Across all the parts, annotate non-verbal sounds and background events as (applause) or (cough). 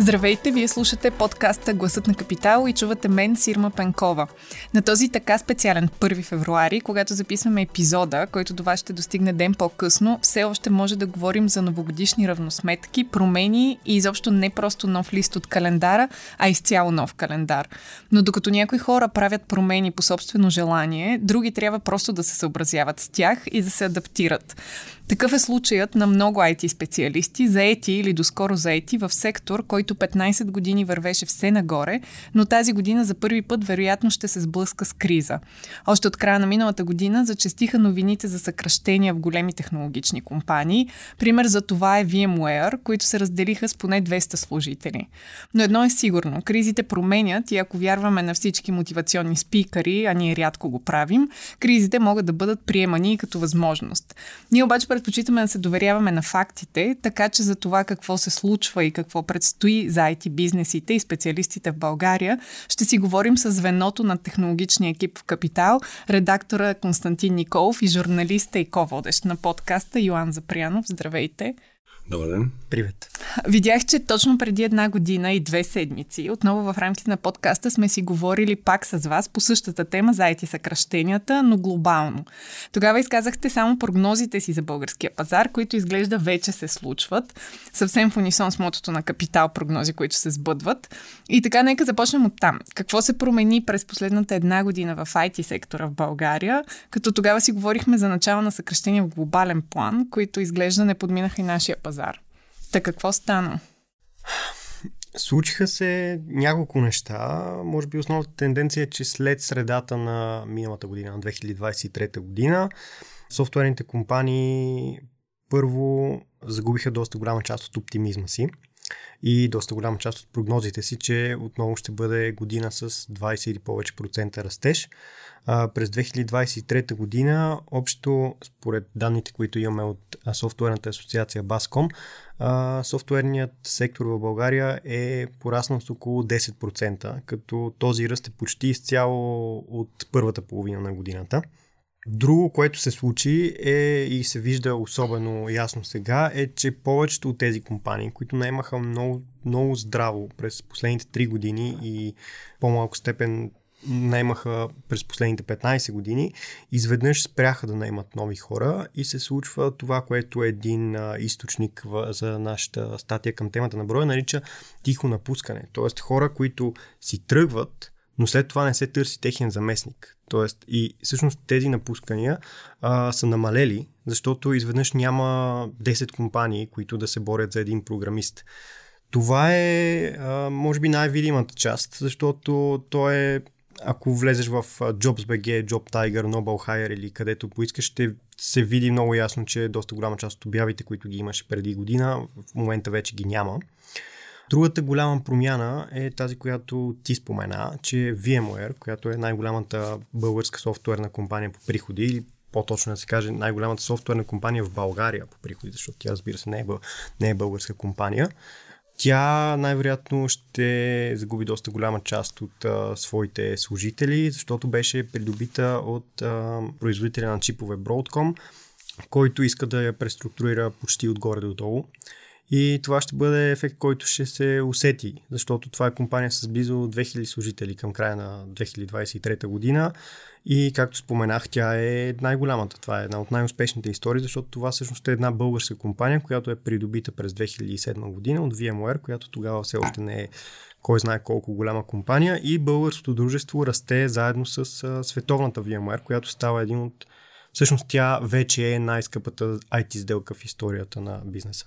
Здравейте, вие слушате подкаста Гласът на Капитал и чувате мен, Сирма Пенкова. На този така специален 1 февруари, когато записваме епизода, който до вас ще достигне ден по-късно, все още може да говорим за новогодишни равносметки, промени и изобщо не просто нов лист от календара, а изцяло нов календар. Но докато някои хора правят промени по собствено желание, други трябва просто да се съобразяват с тях и да се адаптират. Такъв е случаят на много IT специалисти, заети или доскоро заети в сектор, който 15 години вървеше все нагоре, но тази година за първи път вероятно ще се сблъска с криза. Още от края на миналата година зачестиха новините за съкръщения в големи технологични компании. Пример за това е VMware, които се разделиха с поне 200 служители. Но едно е сигурно, кризите променят и ако вярваме на всички мотивационни спикари, а ние рядко го правим, кризите могат да бъдат приемани като възможност. Ние обаче предпочитаме да се доверяваме на фактите, така че за това какво се случва и какво предстои за IT бизнесите и специалистите в България, ще си говорим с звеното на технологичния екип в Капитал, редактора Константин Николов и журналиста и ко-водещ на подкаста Йоан Запрянов. Здравейте! Добър ден. Привет. Видях, че точно преди една година и две седмици, отново в рамките на подкаста сме си говорили пак с вас по същата тема за IT съкръщенията, но глобално. Тогава изказахте само прогнозите си за българския пазар, които изглежда вече се случват. Съвсем в унисон с мотото на капитал прогнози, които се сбъдват. И така, нека започнем от там. Какво се промени през последната една година в IT сектора в България, като тогава си говорихме за начало на съкръщения в глобален план, които изглежда не подминаха и нашия пазар пазар. Та какво стана? Случиха се няколко неща. Може би основната тенденция е, че след средата на миналата година, на 2023 година, софтуерните компании първо загубиха доста голяма част от оптимизма си и доста голяма част от прогнозите си, че отново ще бъде година с 20 или повече процента растеж. А, през 2023 година, общо според данните, които имаме от софтуерната асоциация Bascom, а, софтуерният сектор в България е пораснал с около 10%, като този ръст е почти изцяло от първата половина на годината. Друго, което се случи е и се вижда особено ясно сега, е, че повечето от тези компании, които наемаха много, много здраво през последните 3 години и по-малко степен наймаха през последните 15 години, изведнъж спряха да наймат нови хора и се случва това, което един а, източник в, за нашата статия към темата на броя нарича тихо напускане. Тоест хора, които си тръгват, но след това не се търси техен заместник. Тоест, и всъщност тези напускания а, са намалели, защото изведнъж няма 10 компании, които да се борят за един програмист. Това е, а, може би, най-видимата част, защото то е ако влезеш в JobsBG, JobTiger, Noble Hire или където поискаш, ще се види много ясно, че доста голяма част от обявите, които ги имаше преди година, в момента вече ги няма. Другата голяма промяна е тази, която ти спомена, че VMware, която е най-голямата българска софтуерна компания по приходи, или по-точно да се каже най-голямата софтуерна компания в България по приходи, защото тя разбира се не е, не е българска компания, тя най-вероятно ще загуби доста голяма част от а, своите служители, защото беше придобита от а, производителя на чипове Broadcom, който иска да я преструктурира почти отгоре до долу. И това ще бъде ефект, който ще се усети, защото това е компания с близо 2000 служители към края на 2023 година. И както споменах, тя е най-голямата. Това е една от най-успешните истории, защото това всъщност е една българска компания, която е придобита през 2007 година от VMware, която тогава все още не е кой знае колко голяма компания и българското дружество расте заедно с а, световната VMware, която става един от... Всъщност тя вече е най-скъпата IT сделка в историята на бизнеса.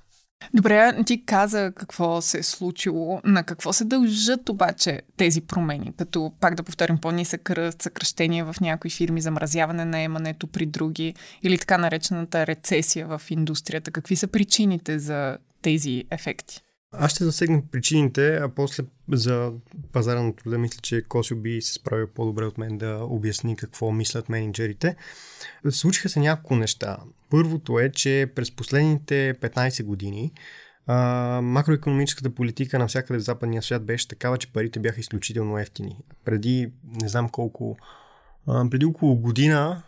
Добре, ти каза какво се е случило. На какво се дължат обаче тези промени? Като, пак да повторим, по-нисък ръст, съкръщение в някои фирми, замразяване на емането при други или така наречената рецесия в индустрията. Какви са причините за тези ефекти? Аз ще засегна причините, а после за пазара на труда мисля, че Косио би се справил по-добре от мен да обясни какво мислят менеджерите. Случиха се няколко неща. Първото е, че през последните 15 години а, макроекономическата политика навсякъде в западния свят беше такава, че парите бяха изключително ефтини. Преди не знам колко, а, преди около година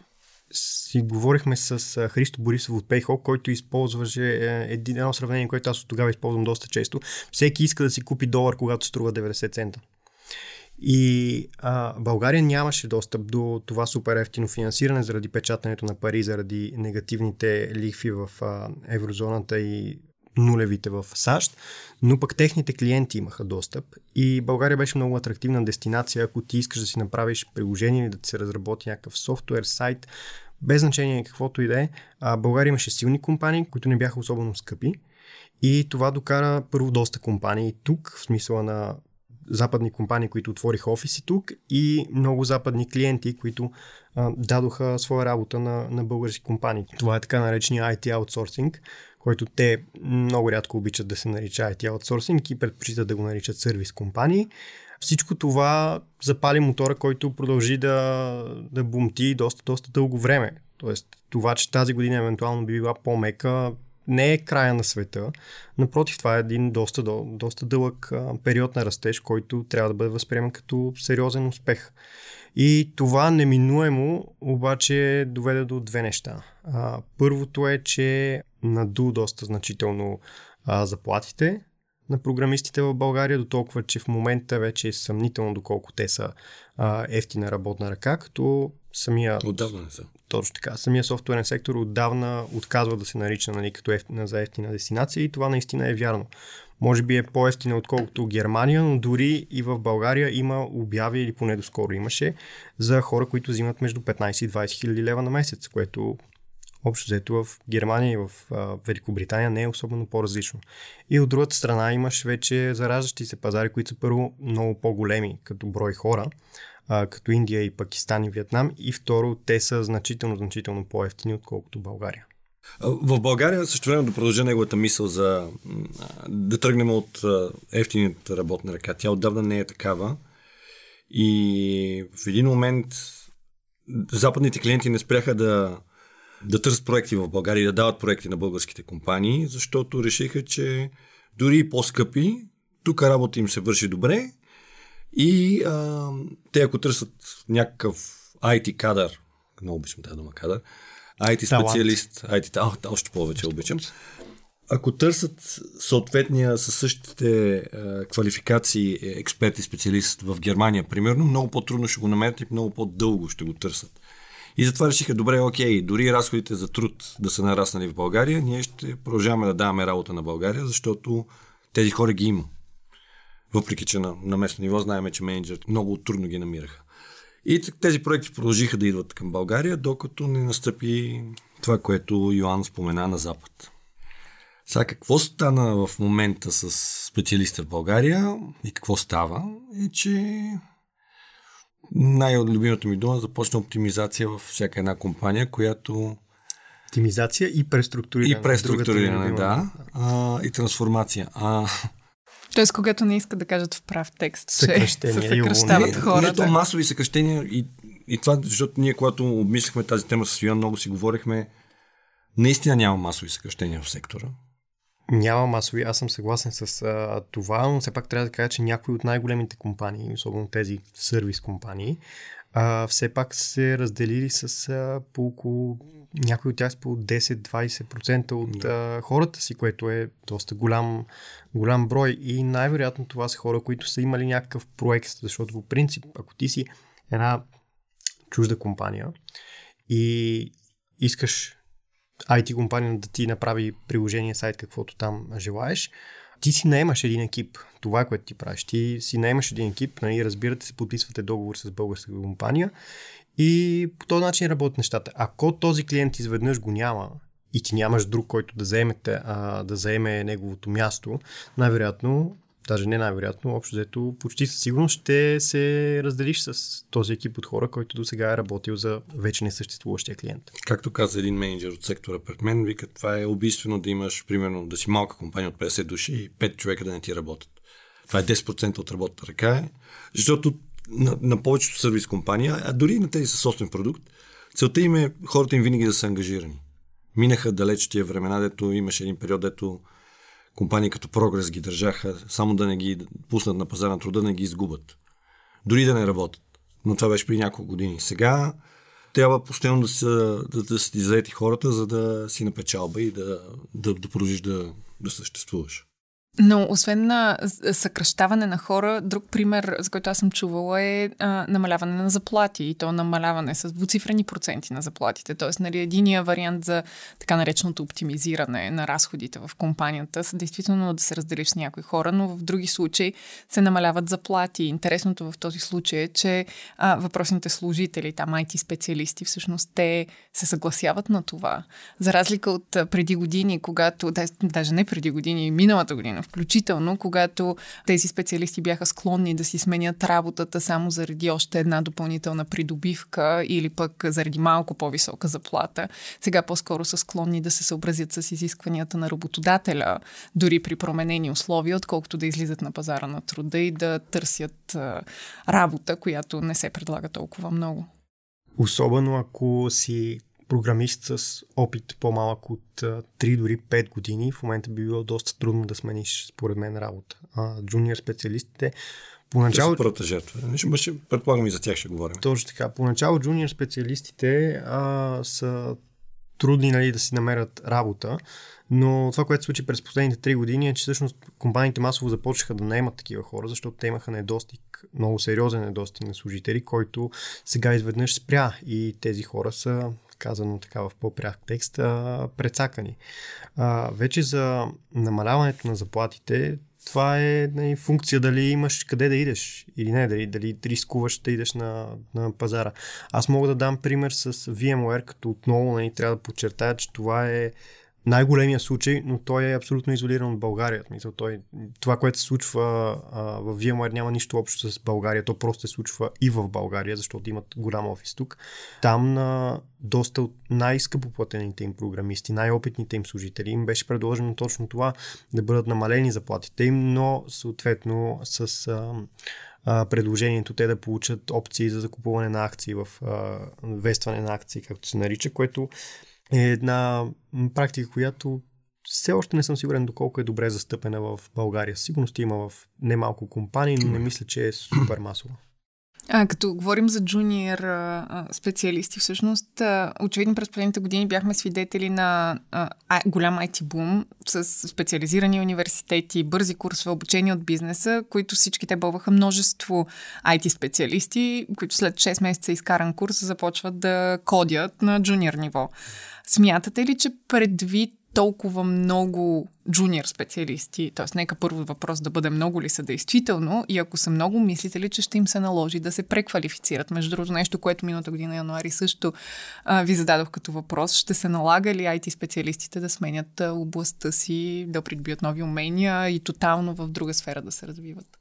си говорихме с Христо Борисов от PayHawk, който използваше е, един, едно сравнение, което аз от тогава използвам доста често. Всеки иска да си купи долар, когато струва 90 цента. И а, България нямаше достъп до това супер ефтино финансиране заради печатането на пари, заради негативните лихви в а, еврозоната и нулевите в САЩ, но пък техните клиенти имаха достъп и България беше много атрактивна дестинация, ако ти искаш да си направиш приложение или да ти се разработи някакъв софтуер, сайт, без значение каквото и да е. България имаше силни компании, които не бяха особено скъпи и това докара първо доста компании тук, в смисъла на западни компании, които отвориха офиси тук и много западни клиенти, които а, дадоха своя работа на, на български компании. Това е така наречения IT аутсорсинг, който те много рядко обичат да се нарича IT аутсорсинг и предпочитат да го наричат сервис компании. Всичко това запали мотора, който продължи да, да бумти доста, доста дълго време. Тоест, това, че тази година евентуално би била по-мека, не е края на света. Напротив, това е един доста, доста дълъг период на растеж, който трябва да бъде възприемен като сериозен успех. И това неминуемо обаче доведе до две неща. Първото е, че наду доста значително а, заплатите на програмистите в България, до толкова, че в момента вече е съмнително доколко те са а, ефтина работна ръка, като самия... Отдавна не са. Точно така. Самия софтуерен сектор отдавна отказва да се нарича нали, като ефтина за ефтина дестинация и това наистина е вярно. Може би е по-ефтина отколкото Германия, но дори и в България има обяви, или поне доскоро имаше, за хора, които взимат между 15 и 20 хиляди лева на месец, което общо взето в Германия и в а, Великобритания не е особено по-различно. И от другата страна имаш вече зараждащи се пазари, които са първо много по-големи като брой хора, а, като Индия и Пакистан и Виетнам и второ те са значително, значително по-ефтини отколкото България. В България също време да продължа неговата мисъл за да тръгнем от ефтината работна ръка. Тя отдавна не е такава. И в един момент западните клиенти не спряха да, да търсят проекти в България и да дават проекти на българските компании, защото решиха, че дори и по-скъпи, тук работа им се върши добре и а, те ако търсят някакъв IT кадър, много обичам тази дума кадър, IT специалист, IT, а, още повече обичам. Ако търсят съответния със същите е, квалификации експерт и специалист в Германия, примерно, много по-трудно ще го намерят и много по-дълго ще го търсят. И затова решиха, добре, окей, дори разходите за труд да са нараснали в България, ние ще продължаваме да даваме работа на България, защото тези хора ги има. Въпреки, че на, на местно ниво знаем, че менеджерите много трудно ги намираха. И тези проекти продължиха да идват към България, докато не настъпи това, което Йоан спомена на Запад. Сега какво стана в момента с специалиста в България и какво става е, че най-любимата ми дума започна оптимизация във всяка една компания, която Оптимизация и преструктуриране. И преструктуриране, да. А, и трансформация. А, Тоест, когато не искат да кажат в прав текст, че се съкръщават и хората. Не, то масови съкръщения и, и това, защото ние, когато обмисляхме тази тема с Йоан, много си говорихме, наистина няма масови съкръщения в сектора. Няма масови, аз съм съгласен с а, това, но все пак трябва да кажа, че някои от най-големите компании, особено тези сервис компании, а, все пак се разделили с а, по около някои от тях с по 10-20% от а, хората си, което е доста голям, голям брой. И най-вероятно това са хора, които са имали някакъв проект, защото по принцип, ако ти си една чужда компания и искаш IT компания да ти направи приложение, сайт, каквото там желаеш, ти си наемаш един екип. Това е което ти правиш. Ти си наемаш един екип, нали, разбирате се, подписвате договор с българска компания и по този начин работят нещата. Ако този клиент изведнъж го няма и ти нямаш друг, който да заеме, да заеме неговото място, най-вероятно даже не най-вероятно, общо взето почти със сигурност ще се разделиш с този екип от хора, който до сега е работил за вече несъществуващия клиент. Както каза един менеджер от сектора пред мен, вика, това е убийствено да имаш, примерно, да си малка компания от 50 души и 5 човека да не ти работят. Това е 10% от работата ръка, е, защото на, на повечето сервис компания, а дори и на тези със собствен продукт, целта им е хората им винаги да са ангажирани. Минаха далеч тия времена, дето имаше един период, дето компании като Прогрес ги държаха, само да не ги пуснат на пазара на труда, да не ги изгубят. Дори да не работят. Но това беше при няколко години. Сега трябва постоянно да, са, да, да си заети хората, за да си напечалба и да, да, да продължиш да, да съществуваш. Но освен на съкръщаване на хора, друг пример, за който аз съм чувала е а, намаляване на заплати и то намаляване с двуцифрени проценти на заплатите. Тоест, нали, единия вариант за така нареченото оптимизиране на разходите в компанията са действително да се разделиш с някои хора, но в други случаи се намаляват заплати. Интересното в този случай е, че а, въпросните служители, там IT специалисти, всъщност те се съгласяват на това. За разлика от преди години, когато, даже не преди години, миналата година, включително когато тези специалисти бяха склонни да си сменят работата само заради още една допълнителна придобивка или пък заради малко по-висока заплата. Сега по-скоро са склонни да се съобразят с изискванията на работодателя, дори при променени условия, отколкото да излизат на пазара на труда и да търсят работа, която не се предлага толкова много. Особено ако си програмист с опит по-малък от 3 дори 5 години, в момента би било доста трудно да смениш, според мен, работа. А джуниор специалистите Поначало... първата жертва. Ще, предполагам и за тях ще говорим. Точно така. Поначало джуниор специалистите а, са трудни нали, да си намерят работа, но това, което се случи през последните три години е, че всъщност компаниите масово започнаха да наемат такива хора, защото те имаха недостиг, много сериозен недостиг на служители, който сега изведнъж спря и тези хора са казано така в по-пряк текст, а, прецакани. А, вече за намаляването на заплатите, това е нали, функция дали имаш къде да идеш или не, дали, дали рискуваш да идеш на, на пазара. Аз мога да дам пример с VMware, като отново нали, трябва да подчертая, че това е най-големия случай, но той е абсолютно изолиран от България. Мисъл, той, това, което се случва а, в VMware няма нищо общо с България, то просто се случва и в България, защото имат голям офис тук. Там на доста от най-скъпоплатените им програмисти, най-опитните им служители им беше предложено точно това, да бъдат намалени заплатите им, но съответно с а, предложението те да получат опции за закупуване на акции в а, вестване на акции, както се нарича, което е една практика, която все още не съм сигурен доколко е добре застъпена в България. Сигурност има в немалко компании, но не мисля, че е супер масово. А, като говорим за джуниор а, специалисти, всъщност, а, очевидно през последните години бяхме свидетели на а, голям IT бум с специализирани университети, бързи курсове, обучение от бизнеса, които всички те бълваха множество IT специалисти, които след 6 месеца изкаран курс започват да кодят на джуниор ниво. Смятате ли, че предвид толкова много джуниор специалисти, т.е. нека първо въпрос да бъде много ли са действително и ако са много, мислите ли, че ще им се наложи да се преквалифицират? Между другото, нещо, което миналата година януари също а, ви зададох като въпрос, ще се налага ли IT специалистите да сменят областта си, да придобият нови умения и тотално в друга сфера да се развиват?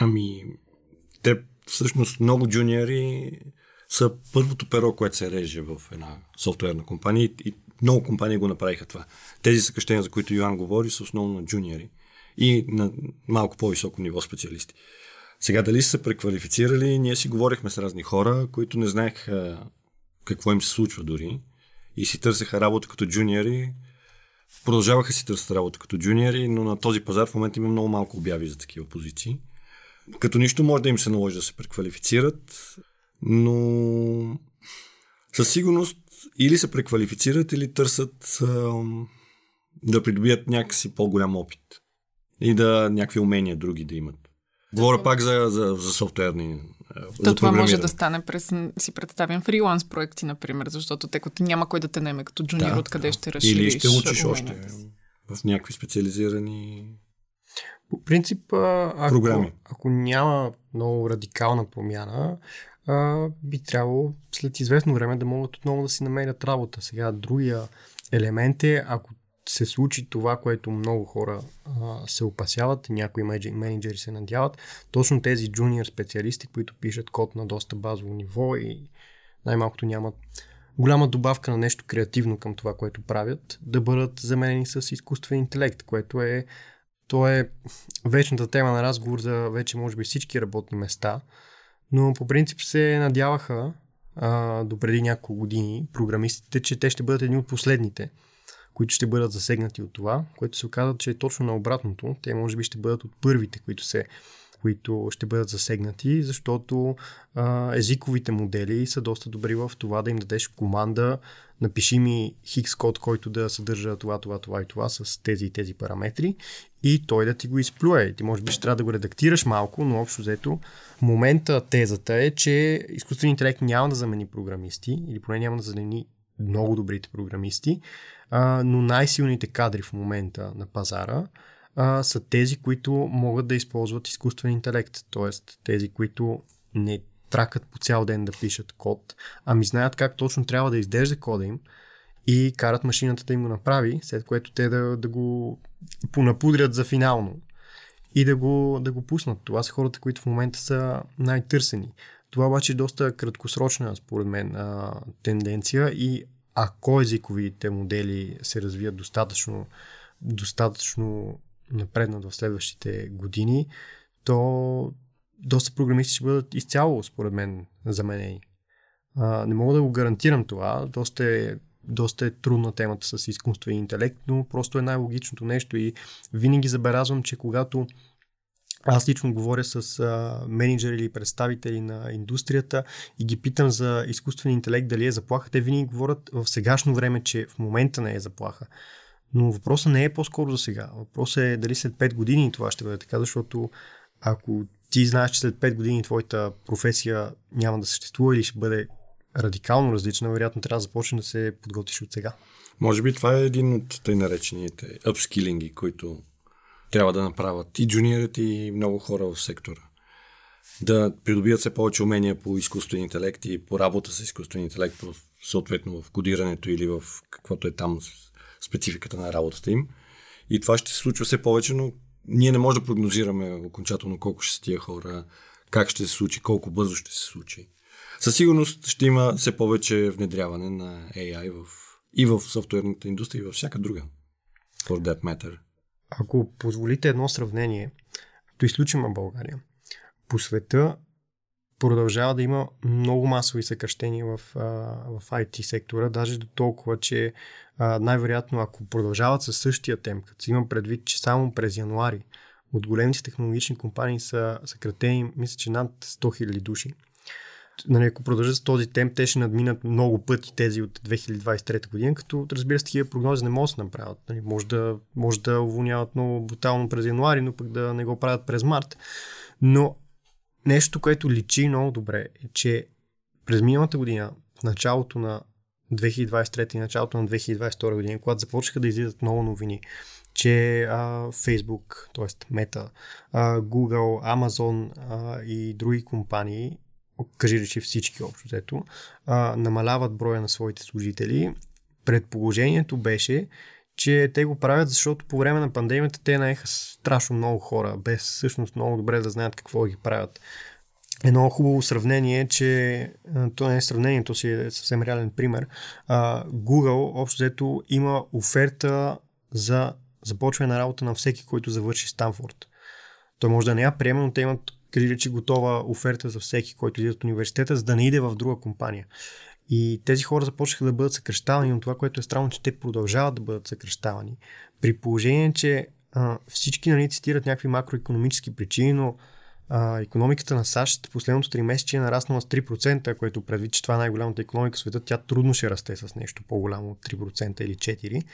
Ами, те всъщност много джуниори са първото перо, което се реже в една софтуерна компания и много компании го направиха това. Тези съкръщения, за които Йоан говори, са основно на джуниори и на малко по-високо ниво специалисти. Сега дали са се преквалифицирали, ние си говорихме с разни хора, които не знаеха какво им се случва дори и си търсеха работа като джуниори. Продължаваха си търсят работа като джуниори, но на този пазар в момента има много малко обяви за такива позиции. Като нищо може да им се наложи да се преквалифицират, но със сигурност или се преквалифицират, или търсят а, да придобият някакси по-голям опит. И да някакви умения други да имат. Говоря пак за, за, за софтуерни. То за това може да стане през, си представим, фриланс проекти, например, защото те като няма кой да те наеме като джуниор, да, откъде да. ще разшириш. Или ще учиш още в някакви специализирани по принцип, ако, програми. ако няма много радикална промяна, а, би трябвало след известно време да могат отново да си намерят работа. Сега другия елемент е, ако се случи това, което много хора а, се опасяват, някои менеджери се надяват, точно тези джуниор специалисти, които пишат код на доста базово ниво и най-малкото нямат голяма добавка на нещо креативно към това, което правят, да бъдат заменени с изкуствен интелект, което е то е вечната тема на разговор за вече може би всички работни места, но по принцип се надяваха а, до преди няколко години програмистите, че те ще бъдат едни от последните, които ще бъдат засегнати от това, което се оказа, че е точно на обратното. Те може би ще бъдат от първите, които се които ще бъдат засегнати, защото а, езиковите модели са доста добри в това да им дадеш команда, напиши ми хикс код, който да съдържа това, това, това и това с тези и тези параметри и той да ти го изплюе. Ти може би ще трябва да го редактираш малко, но общо взето момента, тезата е, че изкуственият интелект няма да замени програмисти или поне няма да замени много добрите програмисти, а, но най-силните кадри в момента на пазара а, са тези, които могат да използват изкуствен интелект, т.е. тези, които не тракат по цял ден да пишат код, ами знаят как точно трябва да изглежда кода им и карат машината да им го направи, след което те да, да го понапудрят за финално и да го, да го пуснат. Това са хората, които в момента са най-търсени. Това обаче е доста краткосрочна, според мен, а, тенденция и ако езиковите модели се развият достатъчно, достатъчно напреднат в следващите години, то доста програмисти ще бъдат изцяло, според мен, заменени. А, не мога да го гарантирам това. Доста е, доста е трудна темата с изкуствен интелект, но просто е най-логичното нещо и винаги забелязвам, че когато аз лично говоря с а, менеджери или представители на индустрията и ги питам за изкуствен интелект дали е заплаха. Те винаги говорят в сегашно време, че в момента не е заплаха. Но въпросът не е по-скоро за сега. Въпросът е дали след 5 години това ще бъде така, защото ако ти знаеш, че след 5 години твоята професия няма да съществува или ще бъде радикално различна, вероятно трябва да започне да се подготвиш от сега. Може би това е един от тъй наречените апскилинги, които трябва да направят и джуниорите, и много хора в сектора. Да придобият се повече умения по изкуствен интелект и по работа с изкуствен интелект, съответно в кодирането или в каквото е там спецификата на работата им. И това ще се случва все повече, но ние не можем да прогнозираме окончателно колко ще са тия хора, как ще се случи, колко бързо ще се случи. Със сигурност ще има все повече внедряване на AI в, и в софтуерната индустрия, и във всяка друга. For that matter. Ако позволите едно сравнение, то изключим България. По света продължава да има много масови съкръщения в, в IT сектора, даже до толкова, че най-вероятно ако продължават със същия темп, като си имам предвид, че само през януари от големите технологични компании са съкратени, мисля, че над 100 000 души. Нали, ако продължат с този темп, те ще надминат много пъти тези от 2023 година, като разбира се, такива прогнози не могат да се направят. Нали, може, да, може да уволняват много брутално през януари, но пък да не го правят през март. Но нещо, което личи много добре е, че през миналата година, в началото на 2023 и началото на 2022 година, когато започнаха да излизат много новини, че а, Facebook, т.е. Meta, а, Google, Amazon а, и други компании, кажи речи всички общо взето, намаляват броя на своите служители. Предположението беше, че те го правят, защото по време на пандемията те наеха страшно много хора, без всъщност много добре да знаят какво ги правят. Едно хубаво сравнение, че то не е сравнение, то си е съвсем реален пример. Google общо взето има оферта за започване на работа на всеки, който завърши Станфорд. Той може да не я приема, но те имат кажи че готова оферта за всеки, който иде от университета, за да не иде в друга компания. И тези хора започнаха да бъдат съкръщавани, но това, което е странно, че те продължават да бъдат съкръщавани. При положение, че а, всички нали, цитират някакви макроекономически причини, но а, економиката на САЩ последното 3 месече е нараснала с 3%, което предвид, че това е най-голямата економика в света, тя трудно ще расте с нещо по-голямо от 3% или 4%.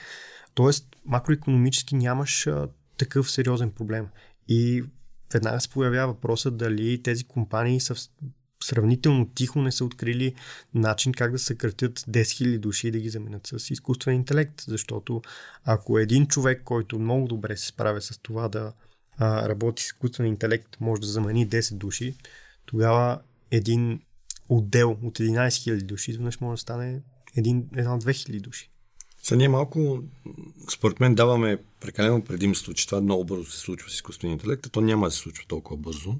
Тоест, макроекономически нямаш а, такъв сериозен проблем. И веднага се появява въпроса дали тези компании са сравнително тихо не са открили начин как да съкратят 10 000 души и да ги заменят с изкуствен интелект. Защото ако един човек, който много добре се справя с това да а, работи с изкуствен интелект, може да замени 10 души, тогава един отдел от 11 000 души изведнъж може да стане един, една 2 000 души. Сега ние малко, според мен, даваме прекалено предимство, че това много бързо се случва с изкуствения интелект, а то няма да се случва толкова бързо.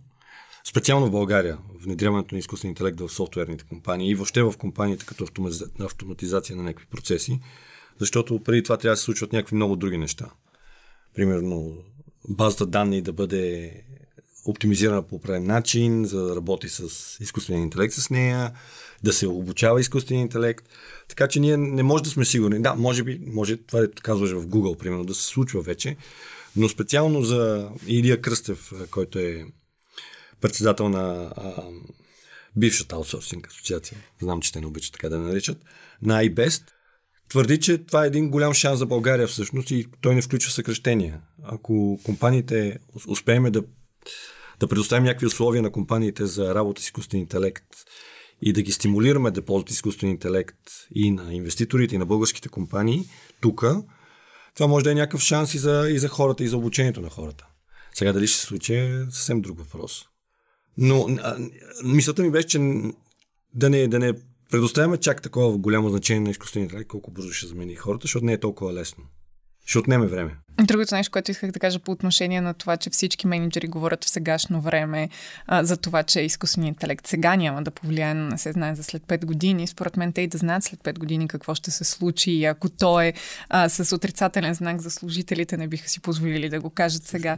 Специално в България, внедряването на изкуствен интелект в софтуерните компании и въобще в компаниите като автоматизация на някакви процеси, защото преди това трябва да се случват някакви много други неща. Примерно базата данни да бъде оптимизирана по определен начин, за да работи с изкуствения интелект с нея, да се обучава изкуствения интелект. Така че ние не може да сме сигурни. Да, може би, може това да казваш в Google, примерно, да се случва вече, но специално за Илия Кръстев, който е председател на а, бившата аутсорсинг асоциация, знам, че те не обичат така да наричат, на iBest, твърди, че това е един голям шанс за България всъщност и той не включва съкрещения. Ако компаниите успеем да, да предоставим някакви условия на компаниите за работа с изкуствен интелект и да ги стимулираме да ползват изкуствен интелект и на инвеститорите, и на българските компании, тук, това може да е някакъв шанс и за, и за хората, и за обучението на хората. Сега дали ще се случи е съвсем друг въпрос. Но а, мисълта ми беше, че да не, да не предоставяме чак такова голямо значение на изкуствения интелект, колко бързо ще замени хората, защото не е толкова лесно. Ще отнеме време. Другото нещо, което исках да кажа по отношение на това, че всички менеджери говорят в сегашно време а, за това, че изкуственият интелект сега няма да повлияе, не се знае за след 5 години. Според мен те и да знаят след 5 години какво ще се случи и ако то е а, с отрицателен знак за служителите, не биха си позволили да го кажат сега.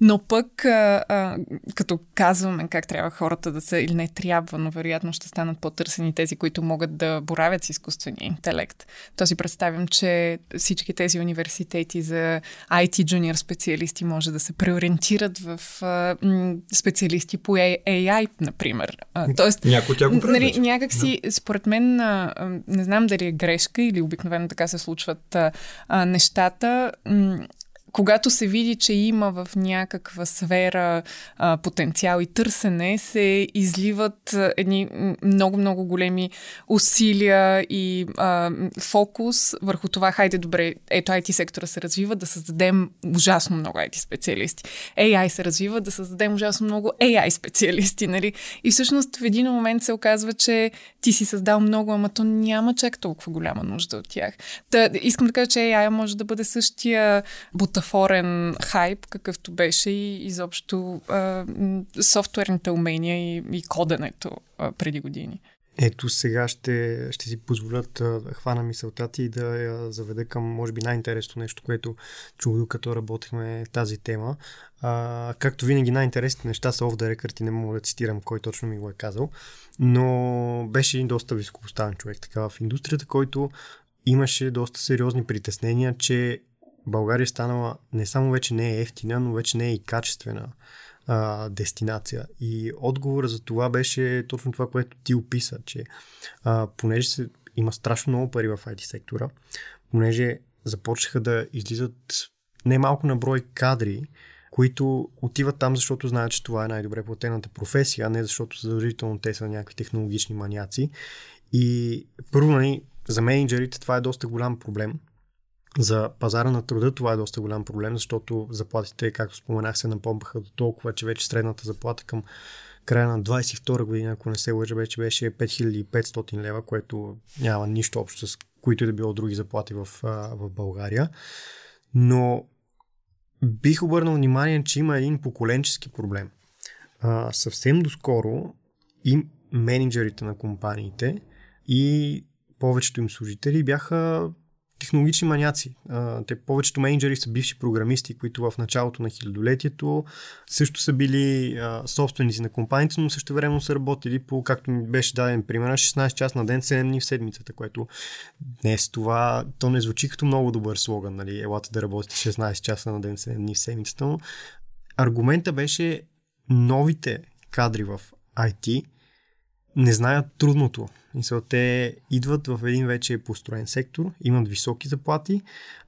Но пък, а, а, като казваме как трябва хората да са или не трябва, но вероятно ще станат по-търсени тези, които могат да боравят с изкуствения интелект. То си представям, че всички тези университети за IT junior специалисти може да се преориентират в а, специалисти по AI, например. А, тоест, Някой тя го нали, някак си, да. според мен, а, не знам дали е грешка или обикновено така се случват а, а, нещата. Когато се види, че има в някаква сфера а, потенциал и търсене, се изливат едни много-много големи усилия и а, фокус върху това, хайде добре, ето IT сектора се развива, да създадем ужасно много IT специалисти. AI се развива, да създадем ужасно много AI специалисти, нали? И всъщност в един момент се оказва, че ти си създал много, ама то няма чак толкова голяма нужда от тях. Та, искам да кажа, че AI може да бъде същия бутаф бутафорен хайп, какъвто беше и изобщо а, софтуерните умения и, и коденето а, преди години. Ето сега ще, ще си позволят да хвана мисълта ти и да я заведа към, може би, най-интересното нещо, което чух докато работихме тази тема. А, както винаги, най-интересните неща са off the и не мога да цитирам кой точно ми го е казал, но беше един доста високопоставен човек така в индустрията, който имаше доста сериозни притеснения, че България станала не само вече не е ефтина, но вече не е и качествена а, дестинация. И отговор за това беше точно това, което ти описа, че а, понеже се, има страшно много пари в IT сектора, понеже започнаха да излизат немалко на брой кадри, които отиват там, защото знаят, че това е най-добре платената професия, а не защото задължително те са някакви технологични маняци. И първо, нали, за менеджерите това е доста голям проблем, за пазара на труда това е доста голям проблем, защото заплатите, както споменах, се напомпаха до толкова, че вече средната заплата към края на 22 година, ако не се лъжа, вече беше 5500 лева, което няма нищо общо с които и да било други заплати в, в България. Но бих обърнал внимание, че има един поколенчески проблем. А, съвсем доскоро и менеджерите на компаниите и повечето им служители бяха технологични маняци. те повечето менеджери са бивши програмисти, които в началото на хилядолетието също са били собственици на компаниите, но също време са работили по, както ми беше даден пример, 16 час на ден, 7 дни в седмицата, което днес това, то не звучи като много добър слоган, нали, елате да работите 16 часа на ден, 7 дни в седмицата, но аргумента беше новите кадри в IT не знаят трудното. Мисъл, те идват в един вече построен сектор, имат високи заплати.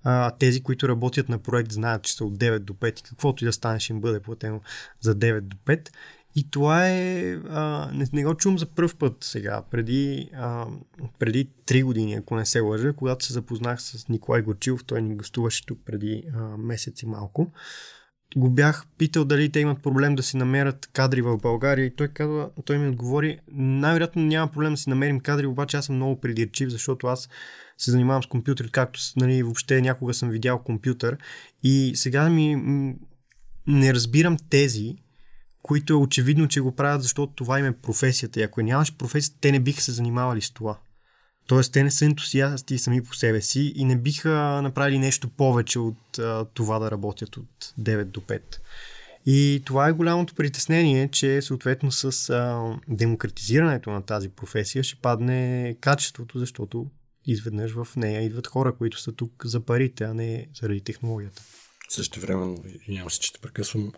А, тези, които работят на проект, знаят, че са от 9 до 5 и каквото и да стане, ще им бъде платено за 9 до 5. И това е... А, не, не го чувам за първ път сега. Преди, а, преди 3 години, ако не се лъжа, когато се запознах с Николай Горчилов, той ни гостуваше тук преди а, месец и малко. Го бях питал дали те имат проблем да си намерят кадри в България и той, казва, той ми отговори, най-вероятно няма проблем да си намерим кадри, обаче аз съм много придирчив, защото аз се занимавам с компютър, както нали, въобще някога съм видял компютър и сега ми не разбирам тези, които е очевидно, че го правят, защото това им е професията. И ако нямаш професията, те не биха се занимавали с това. Тоест, те не са ентусиасти сами по себе си и не биха направили нещо повече от а, това да работят от 9 до 5. И това е голямото притеснение, че съответно с а, демократизирането на тази професия ще падне качеството, защото изведнъж в нея идват хора, които са тук за парите, а не заради технологията. Също време, нямам се, че те прекъсвам,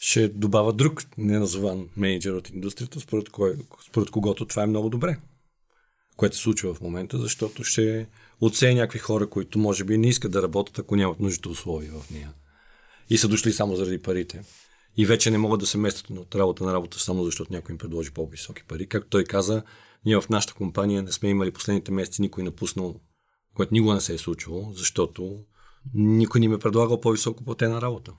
ще добавя друг неназован менеджер от индустрията, според, кой, според когото това е много добре което се случва в момента, защото ще отсея някакви хора, които може би не искат да работят, ако нямат нужните условия в нея. И са дошли само заради парите. И вече не могат да се местят от работа на работа, само защото някой им предложи по-високи пари. Както той каза, ние в нашата компания не сме имали последните месеци никой напуснал, което никога не се е случвало, защото никой ни ме предлагал по-високо платена работа.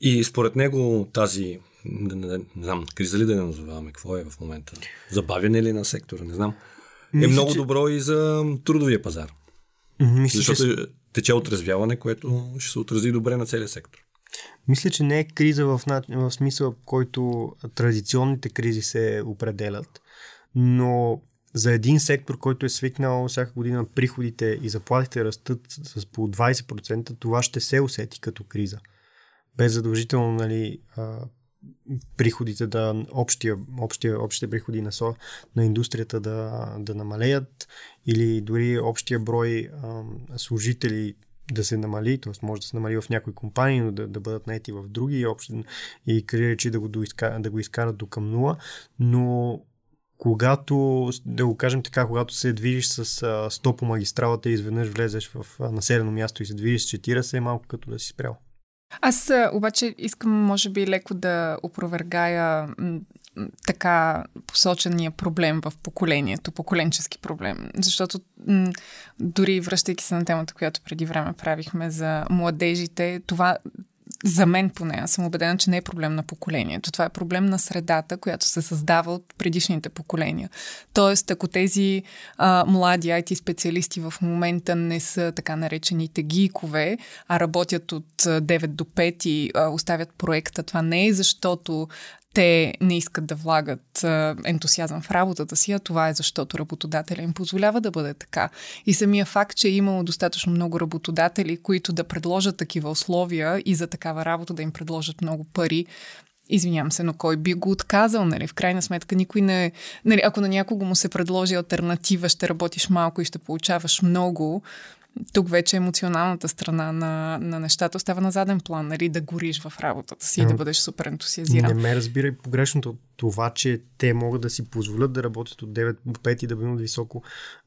И според него тази, не, не, не знам, криза ли да не назоваваме, какво е в момента? Забавяне ли на сектора, не знам е Мисля, много че... добро и за трудовия пазар. Мисля, Защото че... тече отразвяване, което ще се отрази добре на целия сектор. Мисля, че не е криза в, в смисъл, който традиционните кризи се определят, но за един сектор, който е свикнал всяка година приходите и заплатите растат с по 20%, това ще се усети като криза. Без задължително нали, приходите да, общия, общия, общите приходи на, со, на индустрията да, да намалеят или дори общия брой а, служители да се намали, т.е. може да се намали в някои компании, но да, да бъдат наети в други и, общи, и кариеричи да го, доизка, да го изкарат до към нула, но когато, да го кажем така, когато се движиш с 100 по магистралата и изведнъж влезеш в населено място и се движиш с 40, е малко като да си спрял. Аз обаче искам, може би, леко да опровергая така посочения проблем в поколението, поколенчески проблем. Защото м- дори връщайки се на темата, която преди време правихме за младежите, това за мен поне, аз съм убедена, че не е проблем на поколението. Това е проблем на средата, която се създава от предишните поколения. Тоест, ако тези а, млади IT специалисти в момента не са така наречените гикове, а работят от 9 до 5 и а, оставят проекта, това не е защото те не искат да влагат ентусиазъм в работата си, а това е защото работодателя им позволява да бъде така. И самия факт, че е имало достатъчно много работодатели, които да предложат такива условия и за такава работа да им предложат много пари, Извинявам се, но кой би го отказал, нали? В крайна сметка никой не... Нали, ако на някого му се предложи альтернатива, ще работиш малко и ще получаваш много, тук вече емоционалната страна на, на нещата остава на заден план, нали, да гориш в работата си и да бъдеш супер ентусиазиран. Не ме разбирай погрешното това, че те могат да си позволят да работят от 9 до 5 и да бъдат високо,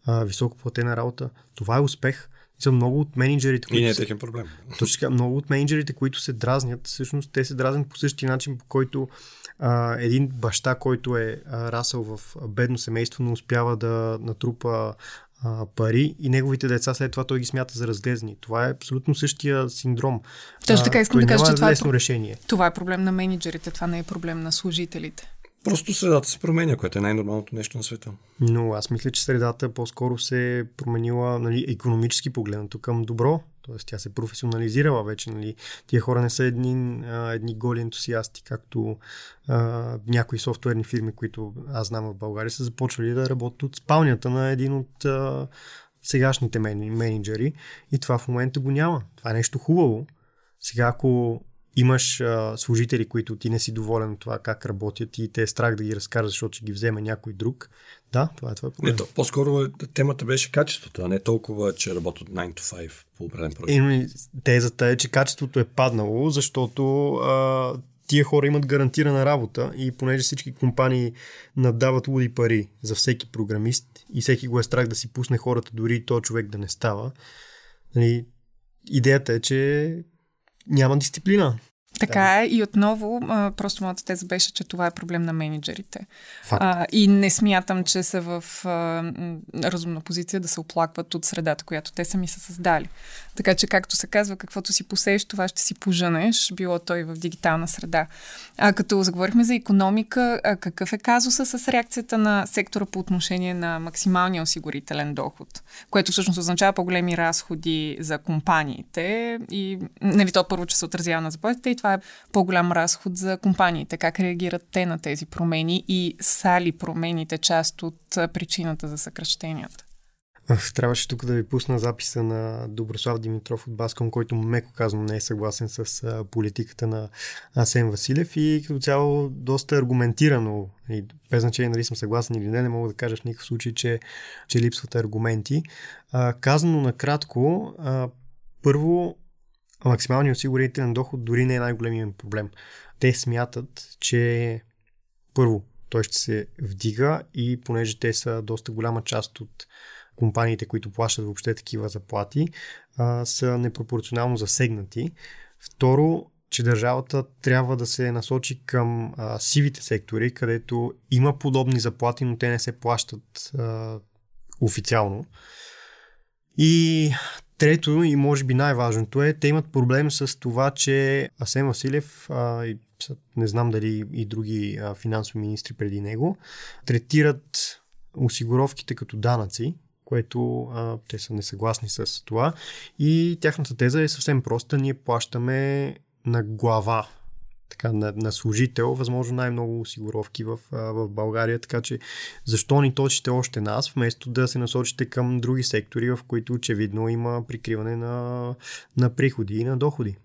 а, високо платена работа. Това е успех. За много от менеджерите, които. И не е техен проблем. Точно така, много от менеджерите, които се дразнят, всъщност те се дразнят по същия начин, по който а, един баща, който е а, расъл в бедно семейство, не успява да натрупа а, пари и неговите деца след това той ги смята за разглезни. Това е абсолютно същия синдром. Точно така искам да кажа, че това е, решение. това е проблем на менеджерите, това не е проблем на служителите. Просто средата се променя, което е най-нормалното нещо на света. Но аз мисля, че средата по-скоро се е променила нали, економически погледнато към добро. Тоест тя се професионализирала вече. Нали. Тия хора не са едни, а, едни голи ентусиасти, както а, някои софтуерни фирми, които аз знам в България, са започвали да работят от спалнята на един от а, сегашните менеджери и това в момента го няма. Това е нещо хубаво. Сега, ако имаш а, служители, които ти не си доволен от това как работят и те е страх да ги разкажеш, защото ще ги вземе някой друг, да, това е това проблем. Не, то, по-скоро темата беше качеството, а не толкова, че работят 9 to 5 по определен проект. Тезата е, че качеството е паднало, защото а, тия хора имат гарантирана работа и понеже всички компании надават луди пари за всеки програмист и всеки го е страх да си пусне хората, дори и то човек да не става, нали, идеята е, че няма дисциплина. Така е и отново, а, просто моята теза беше, че това е проблем на менеджерите. А, и не смятам, че са в а, разумна позиция да се оплакват от средата, която те сами са създали. Така че, както се казва, каквото си посееш, това ще си поженеш, било той в дигитална среда. А като заговорихме за економика, а какъв е казуса с реакцията на сектора по отношение на максималния осигурителен доход, което всъщност означава по-големи разходи за компаниите и нали, то първо, че се отразява на заплатите и това е по-голям разход за компаниите. Как реагират те на тези промени и са ли промените част от причината за съкръщенията? Трябваше тук да ви пусна записа на Доброслав Димитров от Баском, който меко казано не е съгласен с политиката на Асен Василев и като цяло доста аргументирано и без значение дали съм съгласен или не, не мога да кажа в никакъв случай, че, че липсват аргументи. А, казано накратко, първо, максималният осигурителен доход дори не е най-големият проблем. Те смятат, че първо, той ще се вдига и понеже те са доста голяма част от компаниите, които плащат въобще такива заплати, а, са непропорционално засегнати. Второ, че държавата трябва да се насочи към а, сивите сектори, където има подобни заплати, но те не се плащат а, официално. И трето и може би най-важното е, те имат проблем с това, че Асен Василев а, и не знам дали и други а, финансови министри преди него, третират осигуровките като данъци, което а, те са несъгласни с това. И тяхната теза е съвсем проста. Ние плащаме на глава така, на, на служител, възможно най-много осигуровки в, в България, така че защо ни точите още нас, вместо да се насочите към други сектори, в които очевидно има прикриване на, на приходи и на доходи.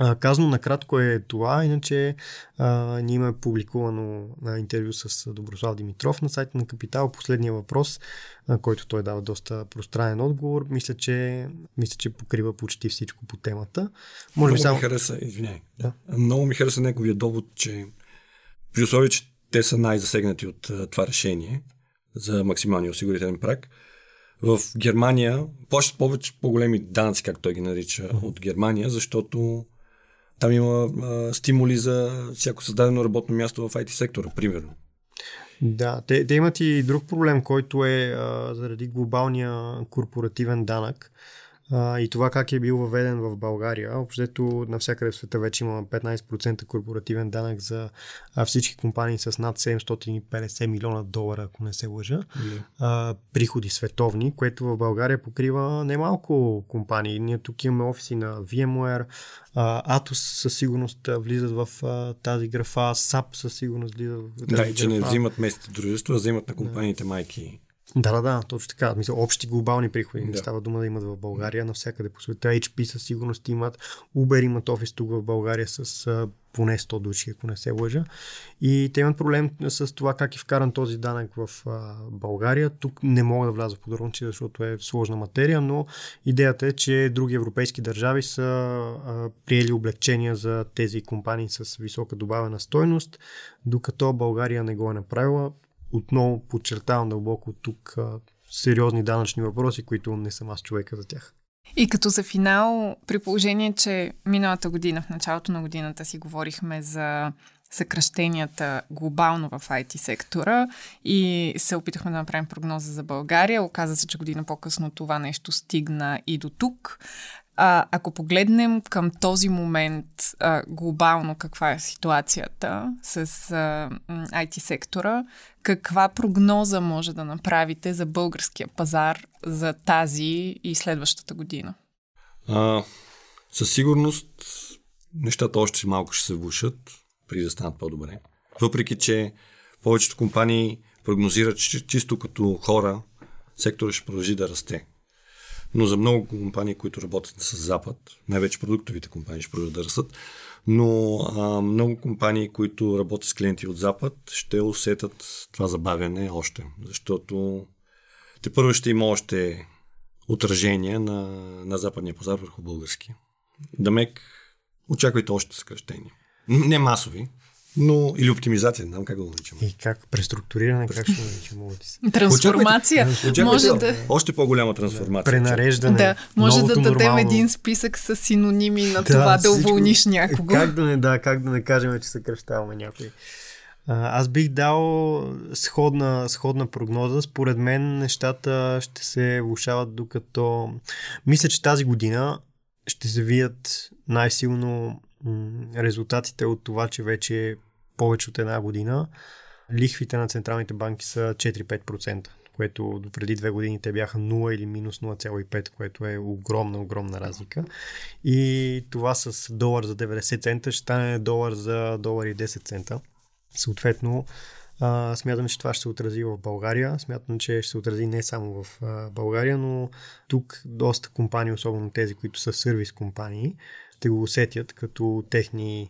А, казано накратко е това, иначе а, ние имаме публикувано на интервю с Доброслав Димитров на сайта на Капитал. Последния въпрос, а, който той дава доста пространен отговор, мисля, че, мисля, че покрива почти всичко по темата. Може Много само... ми хареса, извиняй. Да. Много ми хареса неговия довод, че при условие, че те са най-засегнати от това решение за максималния осигурителен прак, в Германия плащат повече по-големи данъци, както той ги нарича, uh-huh. от Германия, защото там има а, стимули за всяко създадено работно място в IT сектора, примерно. Да, те, те имат и друг проблем, който е а, заради глобалния корпоративен данък а, и това как е бил въведен в България. Общото навсякъде в света вече има 15% корпоративен данък за а, всички компании с над 750 милиона долара, ако не се лъжа, а, приходи световни, което в България покрива немалко компании. Ние тук имаме офиси на VMware, а, Atos със сигурност влизат в а, тази графа, SAP със сигурност влизат в тази Да, и че графа. не взимат местните дружества, а взимат на компаниите да. майки. Да, да, да, точно така. Мисля, общи глобални приходи. Да. Не става дума да имат в България, навсякъде по света. HP със сигурност имат, Uber имат офис тук в България с а, поне 100 души, ако не се лъжа. И те имат проблем с това как е вкаран този данък в а, България. Тук не мога да вляза в подробности, защото е сложна материя, но идеята е, че други европейски държави са а, приели облегчения за тези компании с висока добавена стойност, докато България не го е направила отново подчертавам дълбоко тук а, сериозни данъчни въпроси, които не съм аз човека за тях. И като за финал, при положение, че миналата година, в началото на годината си говорихме за съкръщенията глобално в IT сектора и се опитахме да направим прогноза за България. Оказа се, че година по-късно това нещо стигна и до тук. А, ако погледнем към този момент а, глобално каква е ситуацията с а, IT сектора, каква прогноза може да направите за българския пазар за тази и следващата година? А, със сигурност нещата още малко ще се влушат, преди да станат по-добре. Въпреки, че повечето компании прогнозират, че чисто като хора сектора ще продължи да расте. Но за много компании, които работят с Запад, най-вече продуктовите компании ще продължат да растат, но а, много компании, които работят с клиенти от Запад, ще усетат това забавяне още, защото те първо ще има още отражение на, на западния пазар върху български. Дамек, очаквайте още съкръщения. Не масови, но или оптимизация, не знам как да го наричам. И как преструктуриране, как ще го наричам? Трансформация. Очаквайте, може да... Още по-голяма трансформация. Пренареждане. Да, може да дадем нормално. един списък с синоними на да, това да всичко... уволниш някого. Как да не, да, как да не кажем, че съкръщаваме някой. Аз бих дал сходна, сходна прогноза. Според мен нещата ще се влушават докато... Мисля, че тази година ще се вият най-силно резултатите от това, че вече повече от една година лихвите на централните банки са 4-5%, което преди две години те бяха 0 или минус 0,5, което е огромна, огромна разлика. И това с долар за 90 цента ще стане долар за долар и 10 цента. Съответно, а, смятам, че това ще се отрази в България. Смятам, че ще се отрази не само в а, България, но тук доста компании, особено тези, които са сервис компании, ще го усетят като техни,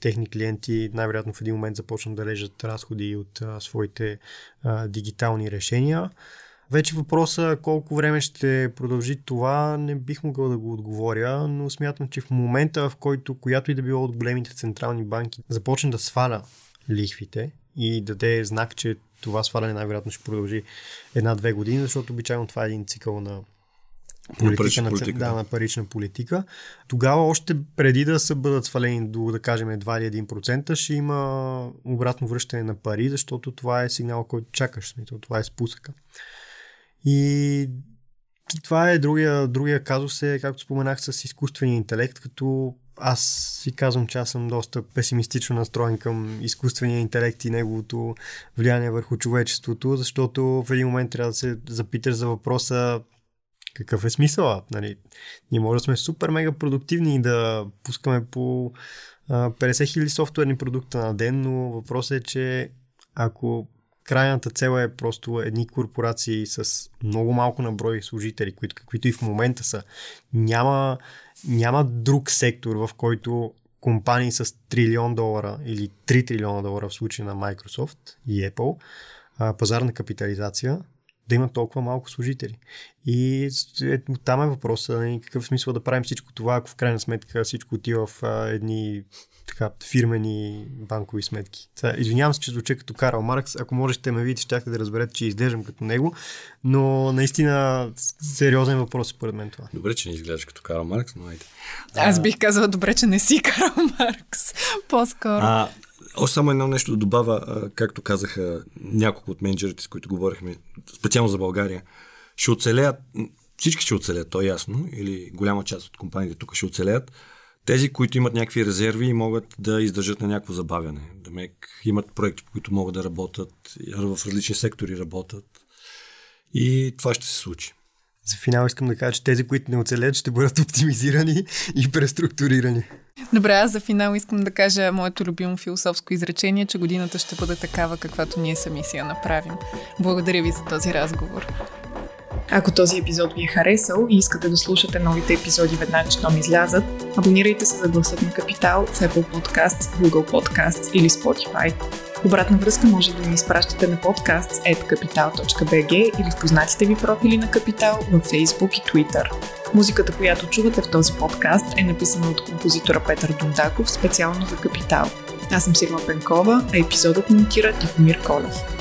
техни клиенти най-вероятно в един момент започнат да режат разходи от а, своите а, дигитални решения. Вече въпроса колко време ще продължи това, не бих могъл да го отговоря, но смятам, че в момента, в който която и да било от големите централни банки започне да сваля лихвите и даде знак, че това сваляне най-вероятно ще продължи една-две години, защото обичайно това е един цикъл на политика, на, политика. Да, на парична политика. Тогава още преди да са бъдат свалени до, да кажем, 2 или 1%, ще има обратно връщане на пари, защото това е сигнал, който чакаш. Смисъл, това е спусъка. И това е другия, другия казус е, както споменах, с изкуствения интелект, като аз си казвам, че аз съм доста песимистично настроен към изкуствения интелект и неговото влияние върху човечеството, защото в един момент трябва да се запиташ за въпроса какъв е смисъл? Нали? Ние може да сме супер мега продуктивни и да пускаме по 50 000 софтуерни продукта на ден, но въпросът е, че ако крайната цел е просто едни корпорации с много малко на брой служители, които, каквито и в момента са, няма, няма друг сектор, в който компании с трилион долара или 3 трилиона долара в случая на Microsoft и Apple, пазарна капитализация, да имат толкова малко служители. И ето, там е въпросът, нали, какъв смисъл да правим всичко това, ако в крайна сметка всичко отива в а, едни така, фирмени банкови сметки. Сега, извинявам се, че звуча като Карл Маркс. Ако можете ме видите, щяхте да разберете, че изглеждам като него. Но наистина сериозен въпрос според мен това. Добре, че не изглеждаш като Карл Маркс, но айде. Аз бих казала добре, че не си (laughs) Карл Маркс. По-скоро. А, още само едно нещо да добавя, както казаха няколко от менеджерите, с които говорихме, специално за България. Ще оцелеят, всички ще оцелеят, то е ясно, или голяма част от компаниите тук ще оцелеят. Тези, които имат някакви резерви и могат да издържат на някакво забавяне. Да мек, имат проекти, по които могат да работят, в различни сектори работят. И това ще се случи. За финал искам да кажа, че тези, които не оцелят, ще бъдат оптимизирани и преструктурирани. Добре, аз за финал искам да кажа моето любимо философско изречение, че годината ще бъде такава, каквато ние сами си я направим. Благодаря ви за този разговор. Ако този епизод ви е харесал и искате да слушате новите епизоди веднага, щом излязат, абонирайте се за гласът на Капитал в Apple Podcasts, Google Podcasts или Spotify. Обратна връзка може да ни изпращате на podcast.capital.bg или в познатите ви профили на Капитал в Facebook и Twitter. Музиката, която чувате в този подкаст е написана от композитора Петър Дундаков специално за Капитал. Аз съм Сигма Пенкова, а епизодът монтира Тихомир Колев.